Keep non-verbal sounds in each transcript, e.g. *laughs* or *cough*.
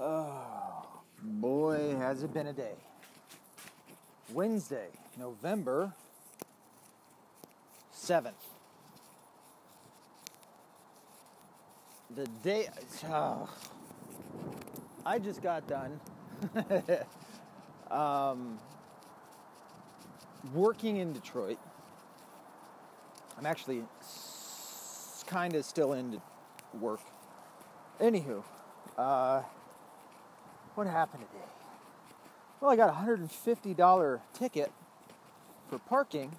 Oh, boy, has it been a day. Wednesday, November 7th. The day. Oh, I just got done *laughs* um, working in Detroit. I'm actually kind of still in work. Anywho, uh, what happened today? Well, I got a $150 ticket for parking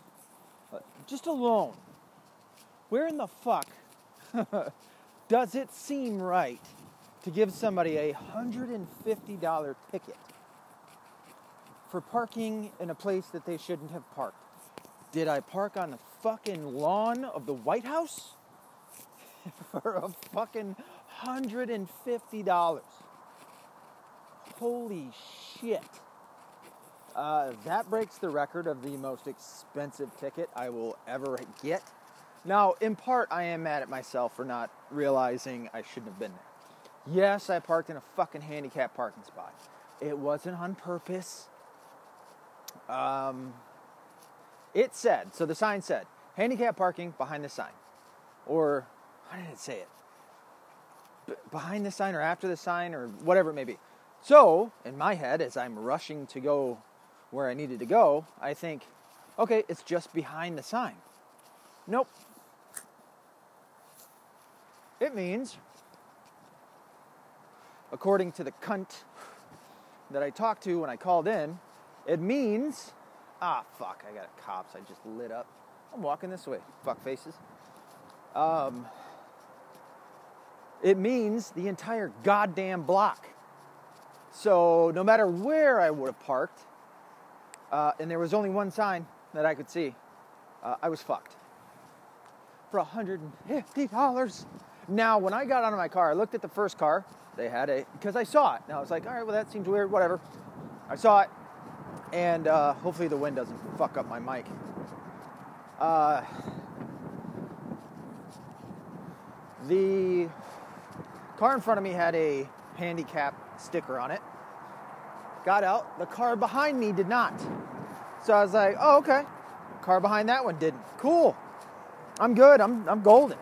just alone. Where in the fuck *laughs* does it seem right to give somebody a $150 ticket for parking in a place that they shouldn't have parked? Did I park on the fucking lawn of the White House? *laughs* for a fucking $150. Holy shit. Uh, that breaks the record of the most expensive ticket I will ever get. Now, in part, I am mad at myself for not realizing I shouldn't have been there. Yes, I parked in a fucking handicap parking spot. It wasn't on purpose. Um, it said, so the sign said, handicap parking behind the sign. Or, how did it say it? B- behind the sign or after the sign or whatever it may be. So, in my head, as I'm rushing to go where I needed to go, I think, okay, it's just behind the sign. Nope. It means, according to the cunt that I talked to when I called in, it means, ah, fuck, I got cops. I just lit up. I'm walking this way, fuck faces. Um, it means the entire goddamn block. So no matter where I would have parked, uh, and there was only one sign that I could see, uh, I was fucked. For $150. Now, when I got out of my car, I looked at the first car. They had a, because I saw it. Now I was like, all right, well, that seems weird, whatever. I saw it, and uh, hopefully the wind doesn't fuck up my mic. Uh, the car in front of me had a handicap sticker on it. Got out. The car behind me did not. So I was like, oh, okay. Car behind that one didn't. Cool. I'm good. I'm, I'm golden.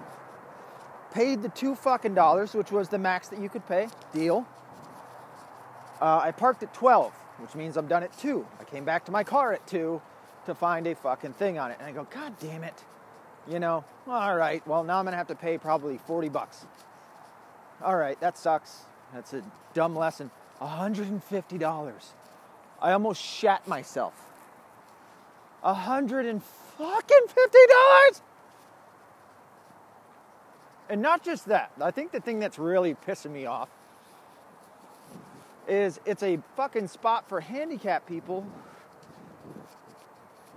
Paid the two fucking dollars, which was the max that you could pay. Deal. Uh, I parked at 12, which means I'm done at 2. I came back to my car at 2 to find a fucking thing on it. And I go, God damn it. You know, all right, well, now I'm going to have to pay probably 40 bucks. All right, that sucks. That's a dumb lesson. $150. I almost shat myself. $150. And not just that. I think the thing that's really pissing me off is it's a fucking spot for handicapped people.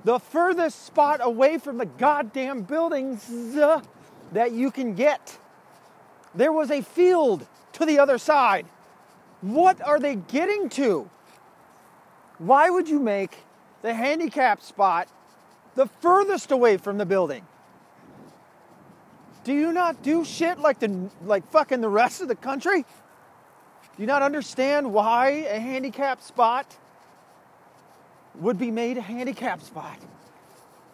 The furthest spot away from the goddamn buildings uh, that you can get. There was a field to the other side. What are they getting to? Why would you make the handicap spot the furthest away from the building? Do you not do shit like the like fucking the rest of the country? Do you not understand why a handicap spot would be made a handicap spot?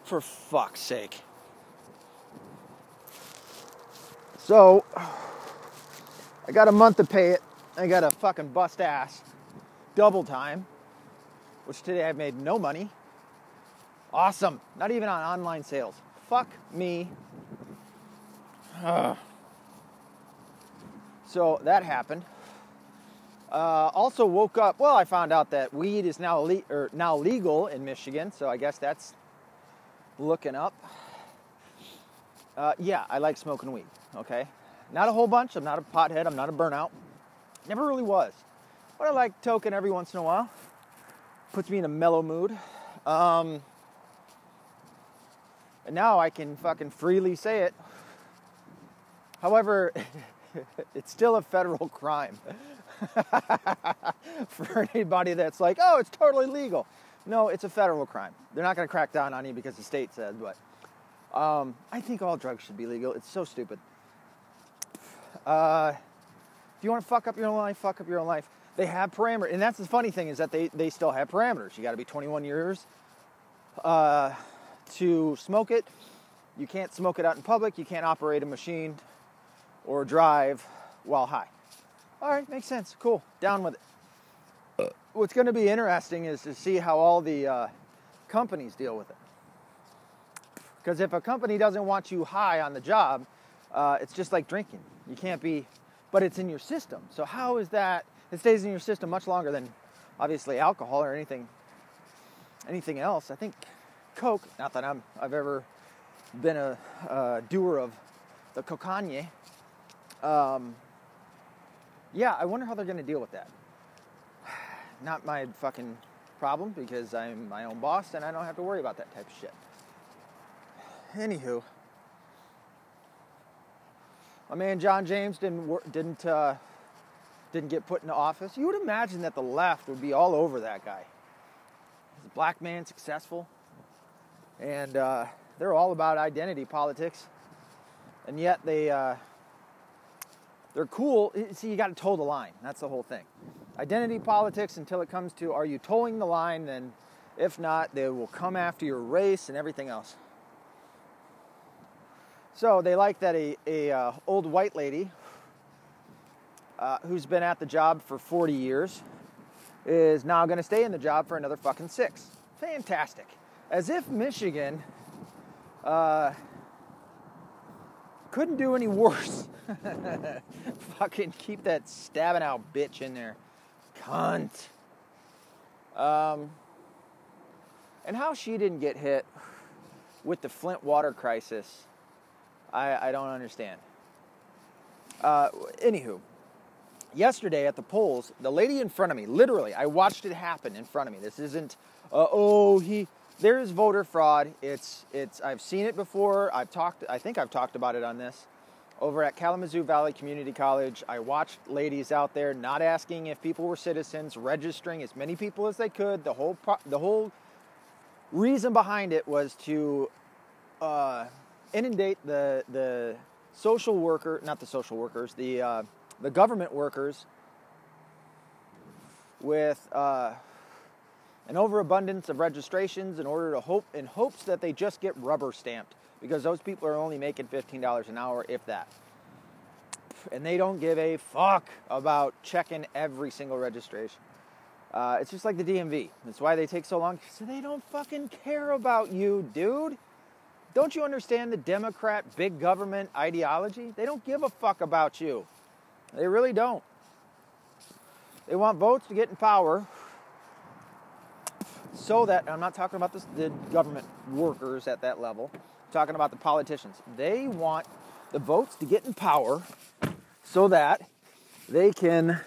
For fuck's sake. So, I got a month to pay it. I got a fucking bust ass double time, which today I've made no money. Awesome. Not even on online sales. Fuck me. so that happened. Uh, also woke up. Well, I found out that weed is now le- or now legal in Michigan, so I guess that's looking up. Uh, yeah, I like smoking weed. Okay, not a whole bunch. I'm not a pothead. I'm not a burnout. Never really was. But I like token every once in a while. Puts me in a mellow mood. Um, and now I can fucking freely say it. However, *laughs* it's still a federal *laughs* crime. *laughs* For anybody that's like, oh, it's totally legal. No, it's a federal crime. They're not going to crack down on you because the state says, but um, I think all drugs should be legal. It's so stupid. Uh, If you want to fuck up your own life, fuck up your own life. They have parameters, and that's the funny thing is that they they still have parameters. You got to be 21 years uh, to smoke it. You can't smoke it out in public. You can't operate a machine or drive while high. All right, makes sense. Cool. Down with it. What's going to be interesting is to see how all the uh, companies deal with it. Because if a company doesn't want you high on the job, uh, it's just like drinking. You can't be, but it's in your system. So how is that? It stays in your system much longer than, obviously, alcohol or anything, anything else. I think Coke. Not that I'm, I've ever been a, a doer of the cocaine. Um, yeah, I wonder how they're going to deal with that. *sighs* Not my fucking problem because I'm my own boss and I don't have to worry about that type of shit. *sighs* Anywho, my man John James didn't didn't uh, didn't get put into office. You would imagine that the left would be all over that guy. He's a black man, successful, and uh, they're all about identity politics, and yet they uh, they're cool. See, you got to toe the line. That's the whole thing. Identity politics until it comes to are you towing the line? Then, if not, they will come after your race and everything else. So they like that a, a uh, old white lady uh, who's been at the job for 40 years is now going to stay in the job for another fucking six. Fantastic. As if Michigan uh, couldn't do any worse. *laughs* fucking keep that Stabenow bitch in there. Cunt. Um, and how she didn't get hit with the Flint water crisis I, I don't understand. Uh, anywho, yesterday at the polls, the lady in front of me, literally, I watched it happen in front of me. This isn't, uh, oh, he, there's voter fraud. It's, it's, I've seen it before. I've talked, I think I've talked about it on this. Over at Kalamazoo Valley Community College, I watched ladies out there not asking if people were citizens, registering as many people as they could. The whole, pro- the whole reason behind it was to, uh, inundate the the social worker, not the social workers, the uh, the government workers with uh, an overabundance of registrations in order to hope in hopes that they just get rubber stamped because those people are only making fifteen dollars an hour, if that. And they don't give a fuck about checking every single registration. Uh, it's just like the DMV. That's why they take so long. So they don't fucking care about you, dude. Don't you understand the Democrat big government ideology? They don't give a fuck about you. They really don't. They want votes to get in power so that, I'm not talking about this, the government workers at that level, I'm talking about the politicians. They want the votes to get in power so that they can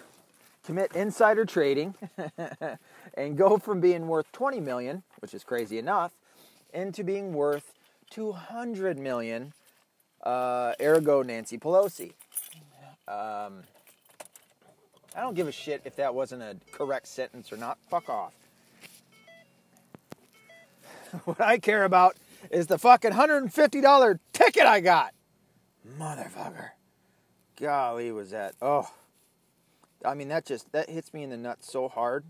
commit insider trading *laughs* and go from being worth 20 million, which is crazy enough, into being worth 200 million, uh, ergo Nancy Pelosi. Um, I don't give a shit if that wasn't a correct sentence or not. Fuck off. *laughs* what I care about is the fucking $150 ticket I got. Motherfucker. Golly, was that. Oh. I mean, that just, that hits me in the nuts so hard.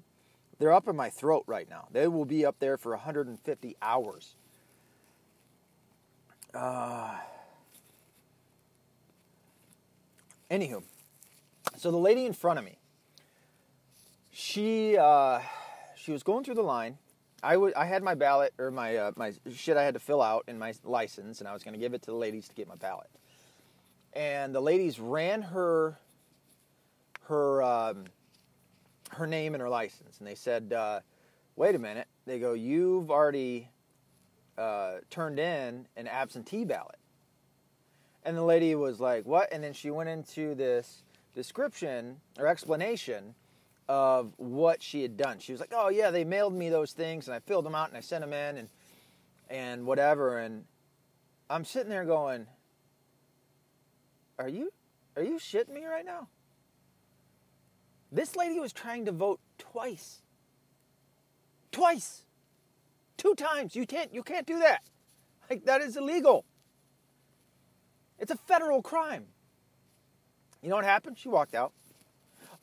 They're up in my throat right now. They will be up there for 150 hours. Uh, anywho, so the lady in front of me, she uh, she was going through the line. I, w- I had my ballot or my uh, my shit I had to fill out in my license, and I was going to give it to the ladies to get my ballot. And the ladies ran her her um, her name and her license, and they said, uh, "Wait a minute." They go, "You've already uh, turned in an absentee ballot. And the lady was like, What? And then she went into this description or explanation of what she had done. She was like, Oh, yeah, they mailed me those things and I filled them out and I sent them in and, and whatever. And I'm sitting there going, Are you, are you shitting me right now? This lady was trying to vote twice. Twice two times. You can't you can't do that. Like that is illegal. It's a federal crime. You know what happened? She walked out.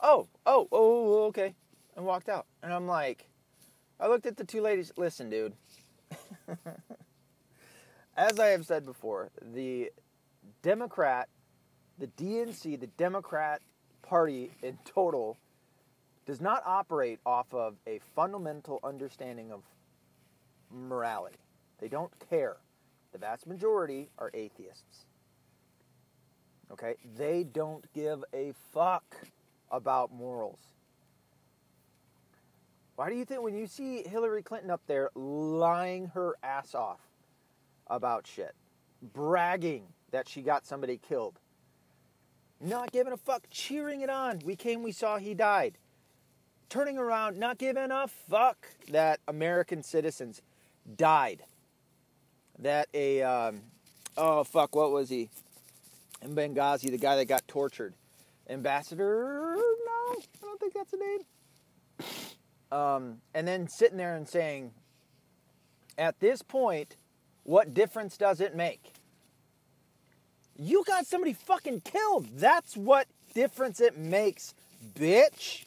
oh, oh, oh, oh okay, and walked out. And I'm like, I looked at the two ladies. Listen, dude. *laughs* As I have said before, the Democrat, the DNC, the Democrat Party in total, does not operate off of a fundamental understanding of morality. They don't care. The vast majority are atheists. Okay? They don't give a fuck about morals. Why do you think when you see Hillary Clinton up there lying her ass off about shit, bragging that she got somebody killed, not giving a fuck, cheering it on? We came, we saw, he died. Turning around, not giving a fuck that American citizens died. That a, um, oh fuck, what was he? In Benghazi, the guy that got tortured. Ambassador, no, I don't think that's a name. Um, and then sitting there and saying, at this point, what difference does it make? You got somebody fucking killed. That's what difference it makes, bitch.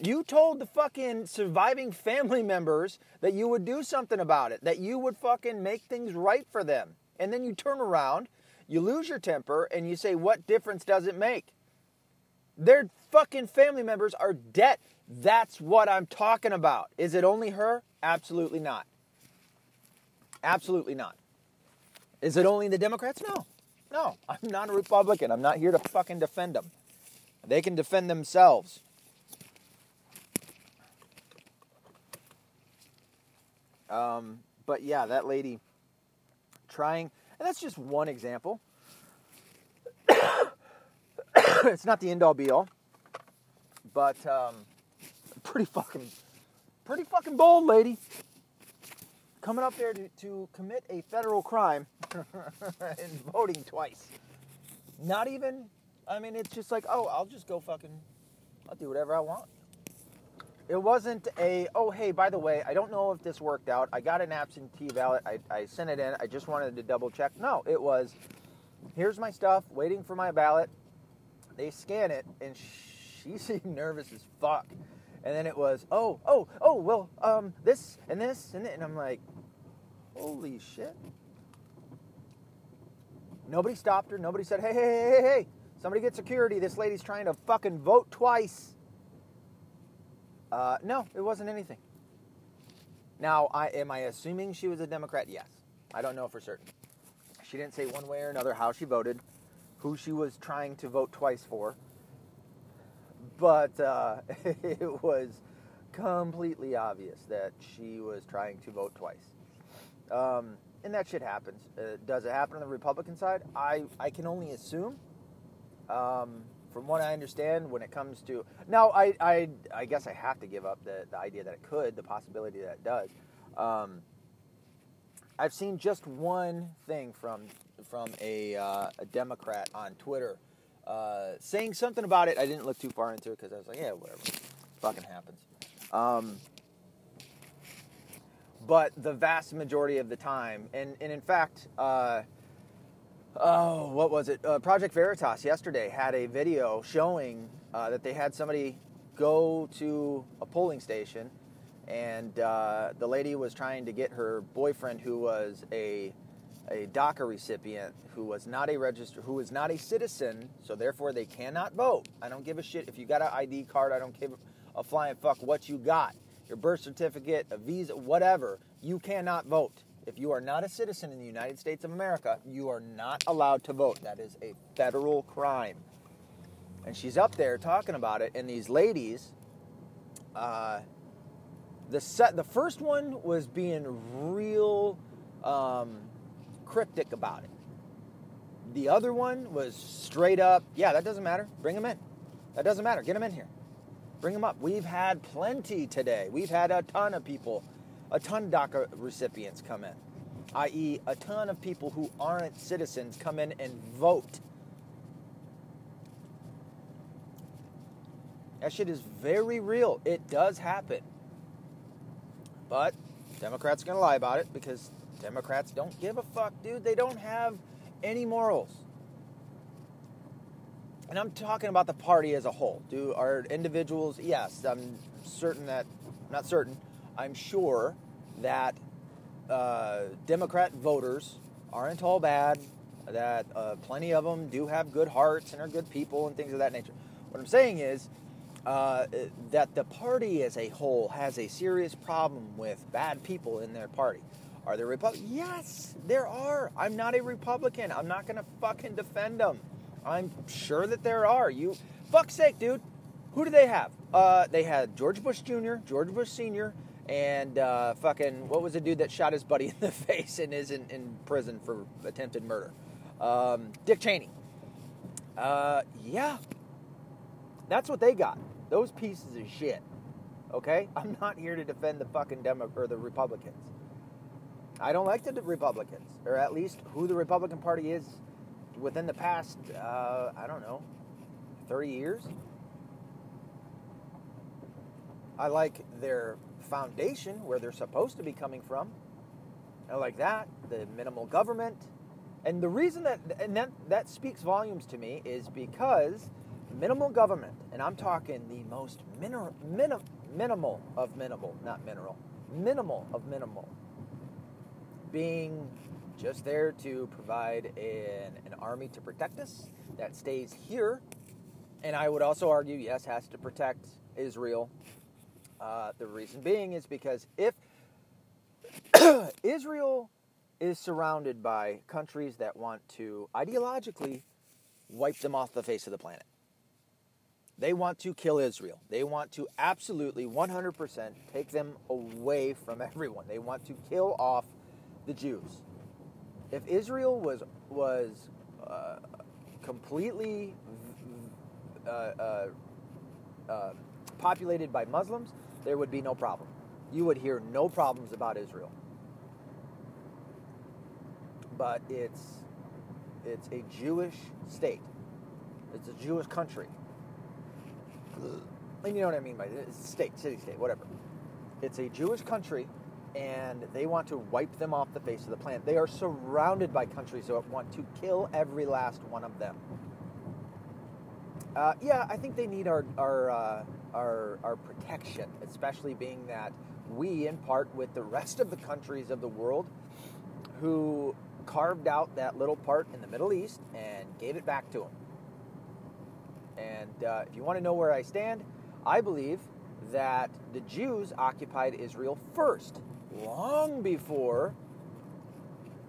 You told the fucking surviving family members that you would do something about it, that you would fucking make things right for them. And then you turn around, you lose your temper, and you say, What difference does it make? Their fucking family members are dead. That's what I'm talking about. Is it only her? Absolutely not. Absolutely not. Is it only the Democrats? No. No. I'm not a Republican. I'm not here to fucking defend them. They can defend themselves. Um, but yeah, that lady trying, and that's just one example. *coughs* it's not the end all be all, but um, pretty fucking, pretty fucking bold, lady. Coming up there to, to commit a federal crime *laughs* and voting twice. Not even, I mean, it's just like, oh, I'll just go fucking, I'll do whatever I want. It wasn't a, oh, hey, by the way, I don't know if this worked out. I got an absentee ballot. I, I sent it in. I just wanted to double check. No, it was, here's my stuff, waiting for my ballot. They scan it, and *laughs* she seemed nervous as fuck. And then it was, oh, oh, oh, well, um, this and this and that. And I'm like, holy shit. Nobody stopped her. Nobody said, hey, hey, hey, hey, hey, somebody get security. This lady's trying to fucking vote twice. Uh, no, it wasn't anything. Now, I am I assuming she was a Democrat? Yes. I don't know for certain. She didn't say one way or another how she voted, who she was trying to vote twice for, but uh, *laughs* it was completely obvious that she was trying to vote twice. Um, and that shit happens. Uh, does it happen on the Republican side? I, I can only assume. Um, from what I understand, when it comes to now, I, I, I guess I have to give up the, the idea that it could, the possibility that it does. Um, I've seen just one thing from from a, uh, a Democrat on Twitter uh, saying something about it. I didn't look too far into it because I was like, yeah, whatever, fucking happens. Um, but the vast majority of the time, and, and in fact, uh, oh, what was it? Uh, Project Veritas yesterday had a video showing uh, that they had somebody go to a polling station, and uh, the lady was trying to get her boyfriend, who was a a DACA recipient, who was not a register, who was not a citizen, so therefore they cannot vote. I don't give a shit if you got an ID card. I don't give a flying fuck what you got, your birth certificate, a visa, whatever. You cannot vote. If you are not a citizen in the United States of America, you are not allowed to vote. That is a federal crime. And she's up there talking about it, and these ladies, uh, the set, the first one was being real um, cryptic about it. The other one was straight up, yeah, that doesn't matter. Bring them in. That doesn't matter. Get them in here. Bring them up. We've had plenty today. We've had a ton of people a ton of DACA recipients come in, i.e., a ton of people who aren't citizens come in and vote. That shit is very real. It does happen. But Democrats are going to lie about it because Democrats don't give a fuck, dude. They don't have any morals. and I'm talking about the party as a whole. Do are individuals? Yes, I'm certain that, not certain, I'm sure that uh, Democrat voters aren't all bad. That uh, plenty of them do have good hearts and are good people and things of that nature. What I'm saying is uh, that the party as a whole has a serious problem with bad people in their party. Are there Republicans? Yes, there are. I'm not a Republican. I'm not going to fucking defend them. I'm sure that there are. You, fuck's sake, dude. Who do they have? Uh, they had George Bush Jr., George Bush Sr., and uh, fucking what was the dude that shot his buddy in the *laughs* face and is in, in prison for attempted murder? Um, Dick Cheney. Uh, yeah, that's what they got. Those pieces of shit. Okay, I'm not here to defend the fucking Demo or the Republicans. I don't like the Republicans, or at least who the Republican Party is within the past, uh, I don't know, 30 years. I like their foundation, where they're supposed to be coming from. I like that, the minimal government. And the reason that, and that, that speaks volumes to me is because minimal government, and I'm talking the most mineral, minim, minimal of minimal, not mineral, minimal of minimal, being just there to provide an, an army to protect us that stays here. And I would also argue, yes, has to protect Israel. Uh, the reason being is because if Israel is surrounded by countries that want to ideologically wipe them off the face of the planet. They want to kill Israel. They want to absolutely 100% take them away from *laughs* everyone. They want to kill off the Jews if Israel was was uh, completely uh, uh, uh, populated by Muslims, there would be no problem. You would hear no problems about Israel. But it's it's a Jewish state. It's a Jewish country. And you know what I mean by it? state, city, state, whatever. It's a Jewish country and they want to wipe them off the face of the planet. They are surrounded by countries that want to kill every last one of them. Uh, yeah, I think they need our our, uh, our our protection, especially being that we, in part, with the rest of the countries of the world, who carved out that little part in the Middle East and gave it back to them. And uh, if you want to know where I stand, I believe that the Jews occupied Israel first long before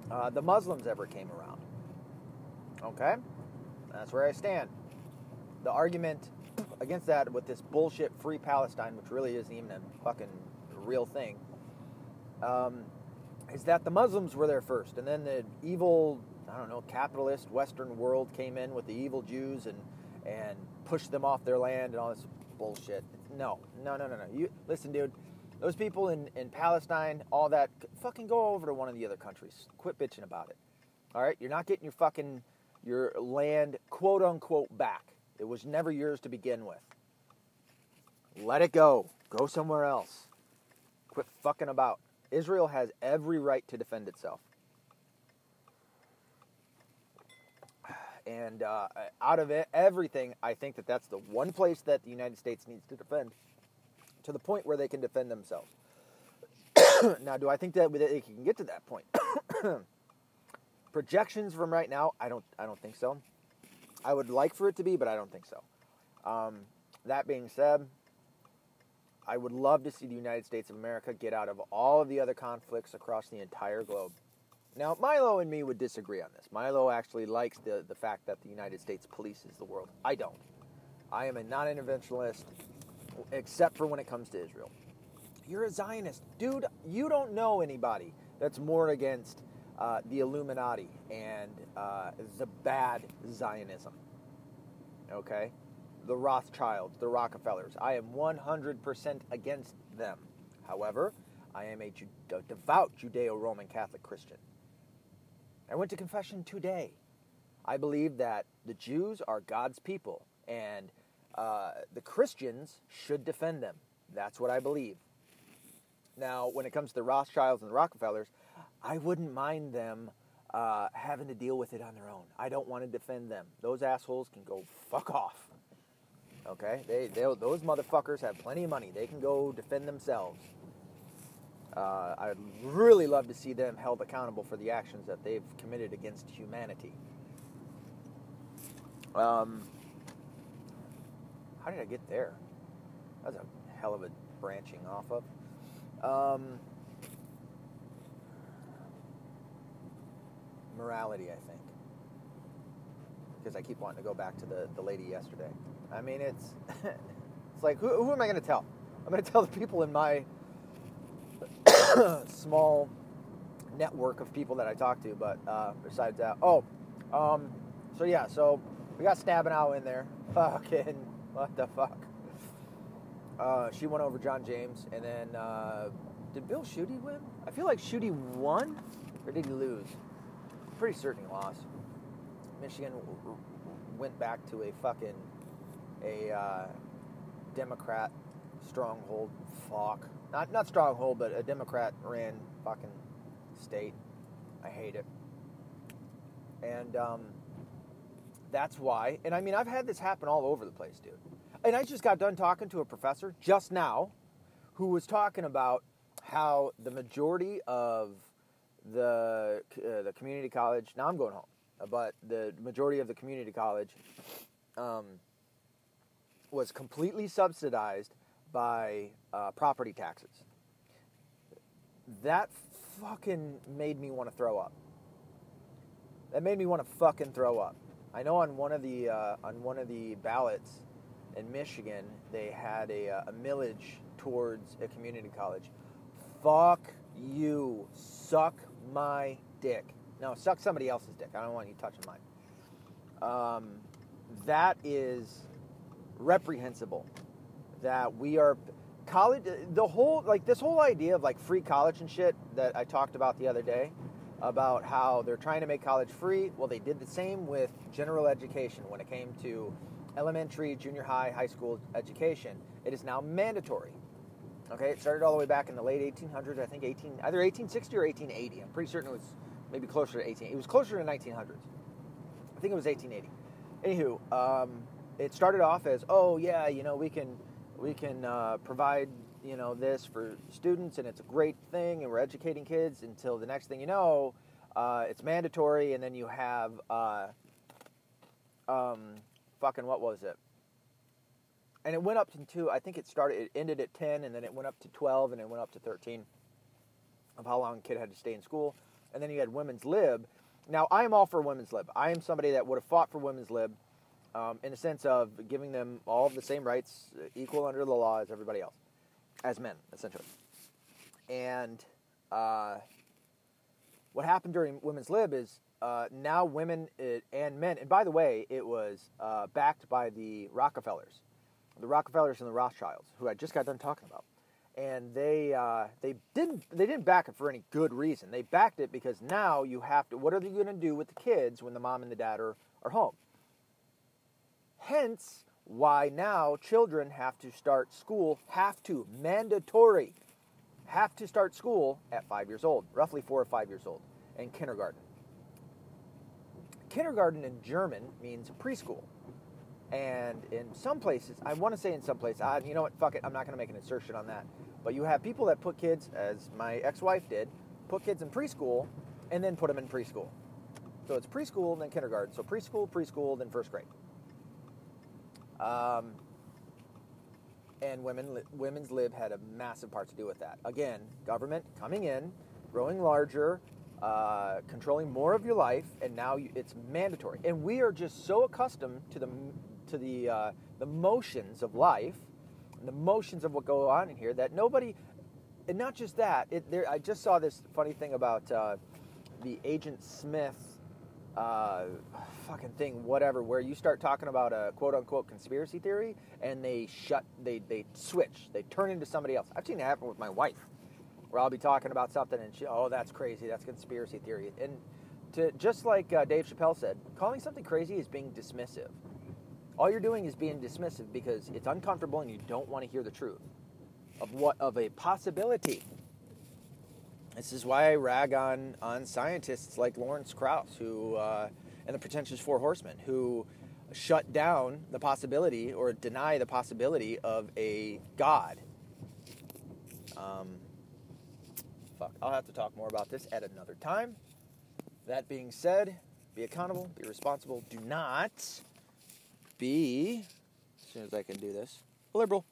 uh, the Muslims ever came around. Okay? That's where I stand. The argument against that with this bullshit free Palestine, which really isn't even a fucking real thing, um, is that the Muslims were there first, and then the evil, I don't know, capitalist Western world came in with the evil Jews and and pushed them off their land and all this bullshit. No, no, no, no, no. You listen, dude. Those people in, in Palestine, all that, fucking go over to one of the other countries. Quit bitching about it. All right? You're not getting your fucking your land quote unquote back. It was never yours to begin with. Let it go. Go somewhere else. Quit fucking about. Israel has every right to defend itself. And uh, out of it, everything, I think that that's the one place that the United States needs to defend to the point where they can defend themselves. *coughs* now, do I think that they can get to that point? *coughs* Projections from right now, I don't. I don't think so. I would like for it to be, but I don't think so. Um, that being said, I would love to see the United States of America get out of all of the other conflicts across the entire globe. Now, Milo and me would disagree on this. Milo actually likes the, the fact that the United States polices the world. I don't. I am a non interventionist except for when it comes to Israel. You're a Zionist. Dude, you don't know anybody that's more against uh, the Illuminati and uh, the bad Zionism. Okay? The Rothschilds, the Rockefellers. I am 100% against them. However, I am a, a devout Judeo Roman Catholic Christian. I went to confession today. I believe that the Jews are God's people and uh, the Christians should defend them. That's what I believe. Now, when it comes to the Rothschilds and the Rockefellers, I wouldn't mind them uh, having to deal with it on their own. I don't want to defend them. Those assholes can go fuck off. Okay, they, those motherfuckers have plenty of money. They can go defend themselves. Uh, I'd really love to see them held accountable for the actions that they've committed against humanity. Um, how did I get there? That's a hell of a branching off of. Um, morality, I think. Because I keep wanting to go back to the, the lady yesterday. I mean, it's *laughs* it's like, who, who am I going to tell? I'm going to tell the people in my *coughs* small network of people that I talk to, but uh, besides that, oh, um, so yeah, so we got Stabenow in there. *laughs* Fucking, what the fuck? Uh, she went over John James, and then uh, did Bill Schuette win? I feel like Schuette won, or did he lose? Pretty certain he lost. Michigan went back to a fucking a uh, Democrat stronghold. Fuck, not not stronghold, but a Democrat ran fucking state. I hate it, and um, that's why. And I mean, I've had this happen all over the place, dude. And I just got done talking to a professor just now who was talking about how the majority of the uh, the community college. Now I'm going home, but the majority of the community college um, was completely subsidized by uh, property taxes. That fucking made me want to throw up. That made me want to fucking throw up. I know on one of the uh, on one of the ballots in Michigan, they had a, uh, a millage towards a community college. Fuck you. Suck my dick. No, suck somebody else's dick. I don't want you touching mine. Um, that is reprehensible. That we are college. The whole like this whole idea of like free college and shit that I talked about the other day about how they're trying to make college free. Well, they did the same with general education when it came to elementary, junior high, high school education. It is now mandatory. Okay, it started all the way back in the late 1800s. I think 18 either 1860 or 1880. I'm pretty certain it was maybe closer to 18. It was closer to 1900s. I think it was 1880. Anywho, um, it started off as oh yeah, you know we can we can uh, provide you know this for students and it's a great thing and we're educating kids until the next thing you know uh, it's mandatory and then you have uh, um, fucking what was it? And it went up to two. I think it started. It ended at ten, and then it went up to twelve, and it went up to thirteen. Of how long a kid had to stay in school, and then you had women's lib. Now I am all for women's lib. I am somebody that would have fought for women's lib, um, in the sense of giving them all of the same rights, equal under the law as everybody else, as men essentially. And uh, what happened during women's lib is uh, now women and men, and by the way, it was uh, backed by the Rockefellers, the Rockefellers and the Rothschilds, who I just got done talking about, and they uh, they didn't they didn't back it for any good reason. They backed it because now you have to. What are they going to do with the kids when the mom and the dad are are home? Hence, why now children have to start school, have to mandatory, have to start school at five years old, roughly four or five years old, in kindergarten kindergarten in German means preschool. And in some places, I want to say in some places, ah, you know what, fuck it, I'm not going to make an insertion on that. But you have people that put kids, as my ex wife did, put kids in preschool and then put them in preschool. So it's preschool and then kindergarten. So preschool, preschool, then first grade. Um, and women, women's lib had a massive part to do with that. Again, government coming in, growing larger, uh, controlling more of your life, and now you, it's mandatory. And we are just so accustomed to the to the uh, the motions of life, the motions of what go on in here that nobody, and not just that. It, there, I just saw this funny thing about uh, the Agent Smith. Uh, fucking thing, whatever, where you start talking about a quote unquote conspiracy theory and they shut, they, they switch, they turn into somebody else. I've seen it happen with my wife where I'll be talking about something and she, oh, that's crazy, that's conspiracy theory. And to just like uh, Dave Chappelle said, calling something crazy is being dismissive. All you're doing is being dismissive because it's uncomfortable and you don't want to hear the truth of what of a possibility. This is why I rag on on scientists like Lawrence Krauss, who uh, and the pretentious Four Horsemen, who shut down the possibility or deny the possibility of a God. Um, fuck, I'll have to talk more about this at another time. That being said, be accountable, be responsible. Do not be, as soon as I can do this, liberal.